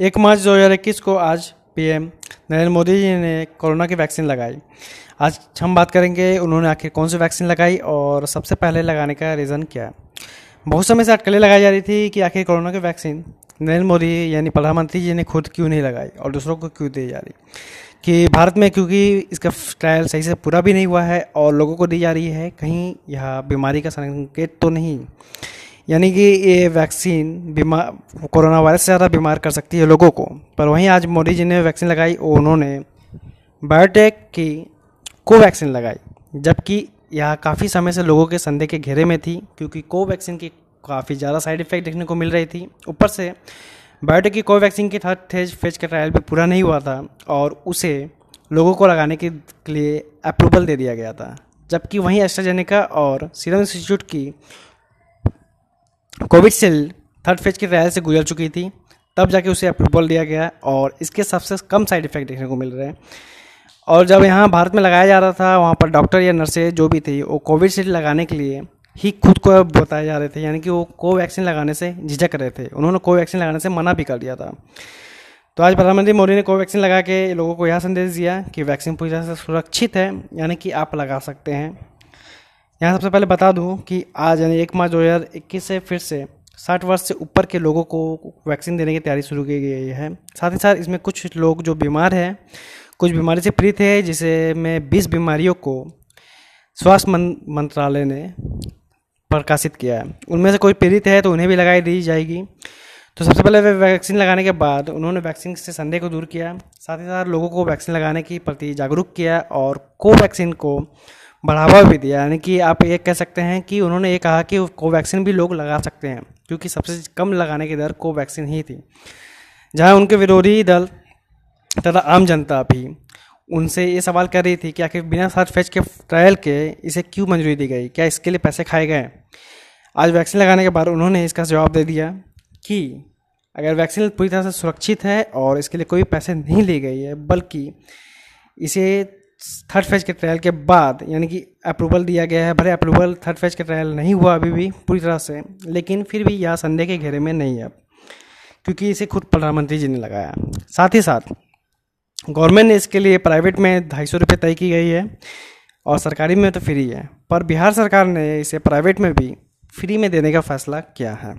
एक मार्च 2021 को आज पीएम नरेंद्र मोदी जी ने कोरोना की वैक्सीन लगाई। आज हम बात करेंगे उन्होंने आखिर कौन सी वैक्सीन लगाई और सबसे पहले लगाने का रीज़न क्या है। बहुत समय से अटकलें लगाई जा रही थी कि आखिर कोरोना की वैक्सीन नरेंद्र मोदी यानी प्रधानमंत्री जी ने खुद क्यों नहीं लगाई और दूसरों को क्यों दी जा रही? कि भारत में क्योंकि इसका ट्रायल सही से पूरा भी नहीं हुआ है और लोगों को दी जा रही है, कहीं यह बीमारी का संकेत तो नहीं। यानी कि ये वैक्सीन बीमार कोरोना वायरस से ज़्यादा बीमार कर सकती है लोगों को। पर वहीं आज मोदी जी ने वैक्सीन लगाई उन्होंने बायोटेक की कोवैक्सीन लगाई, जबकि यह काफ़ी समय से लोगों के संदेह के घेरे में थी, क्योंकि कोवैक्सीन की काफ़ी ज़्यादा साइड इफ़ेक्ट देखने को मिल रही थी। ऊपर से बायोटेक की कोवैक्सीन की थर्ड फ़ेज़ फ़ेज़ का ट्रायल भी पूरा नहीं हुआ था और उसे लोगों को लगाने के लिए अप्रूवल दे दिया गया था, जबकि वहीं एस्ट्राजेनेका और सीरम इंस्टीट्यूट की कोविडशील्ड थर्ड फ़ेज़ के ट्रायल से गुजर चुकी थी, तब जाके उसे अप्रूवल दिया गया और इसके सबसे कम साइड इफ़ेक्ट देखने को मिल रहे हैं। और जब यहाँ भारत में लगाया जा रहा था, वहाँ पर डॉक्टर या नर्सेज जो भी थी, वो कोविडशील्ड लगाने के लिए ही खुद को बताए जा रहे थे, यानी कि वो कोवैक्सीन लगाने से झिझक रहे थे। उन्होंने कोवैक्सीन लगाने से मना भी कर दिया था। तो आज प्रधानमंत्री मोदी ने कोवैक्सीन लगा के लोगों को यह संदेश दिया कि वैक्सीन पूरी तरह से सुरक्षित है, यानी कि आप लगा सकते हैं। यहाँ सबसे पहले बता दूँ कि आज यानी एक मार्च दो हज़ार इक्कीस से फिर से साठ वर्ष से ऊपर के लोगों को वैक्सीन देने की तैयारी शुरू की गई है। साथ ही साथ इसमें कुछ लोग जो बीमार हैं, कुछ बीमारी से पीड़ित है, जिसे में बीस बीमारियों को स्वास्थ्य मंत्रालय ने प्रकाशित किया है। उनमें से कोई पीड़ित है तो उन्हें भी लगाई दी जाएगी। तो सबसे पहले वे वैक्सीन लगाने के बाद उन्होंने वैक्सीन से संदेह को दूर किया। साथ ही साथ लोगों को वैक्सीन लगाने के प्रति जागरूक किया और कोवैक्सीन को बढ़ावा भी दिया। यानी कि आप ये कह सकते हैं कि उन्होंने ये कहा कि कोवैक्सीन भी लोग लगा सकते हैं, क्योंकि सबसे कम लगाने की दर कोवैक्सीन ही थी। जहाँ उनके विरोधी दल तथा आम जनता भी उनसे ये सवाल कर रही थी कि आखिर बिना साथ फ़ेज़ के ट्रायल के इसे क्यों मंजूरी दी गई? क्या इसके लिए पैसे खाए गए? आज वैक्सीन लगाने के बाद उन्होंने इसका जवाब दे दिया कि अगर वैक्सीन पूरी तरह से सुरक्षित है और इसके लिए कोई पैसे नहीं ली गई है, बल्कि इसे थर्ड फ़ेज़ के ट्रायल के बाद, यानी कि अप्रूवल दिया गया है, भले अप्रूवल थर्ड फ़ेज़ के ट्रायल नहीं हुआ अभी भी पूरी तरह से, लेकिन फिर भी यह संदेह के घेरे में नहीं है क्योंकि इसे खुद प्रधानमंत्री जी ने लगाया। साथ ही साथ, गवर्नमेंट ने इसके लिए प्राइवेट में ढाई सौ रुपये तय की गई है, और सरकारी में तो फ्री है, पर बिहार सरकार ने इसे प्राइवेट में भी फ्री में देने का फैसला किया है।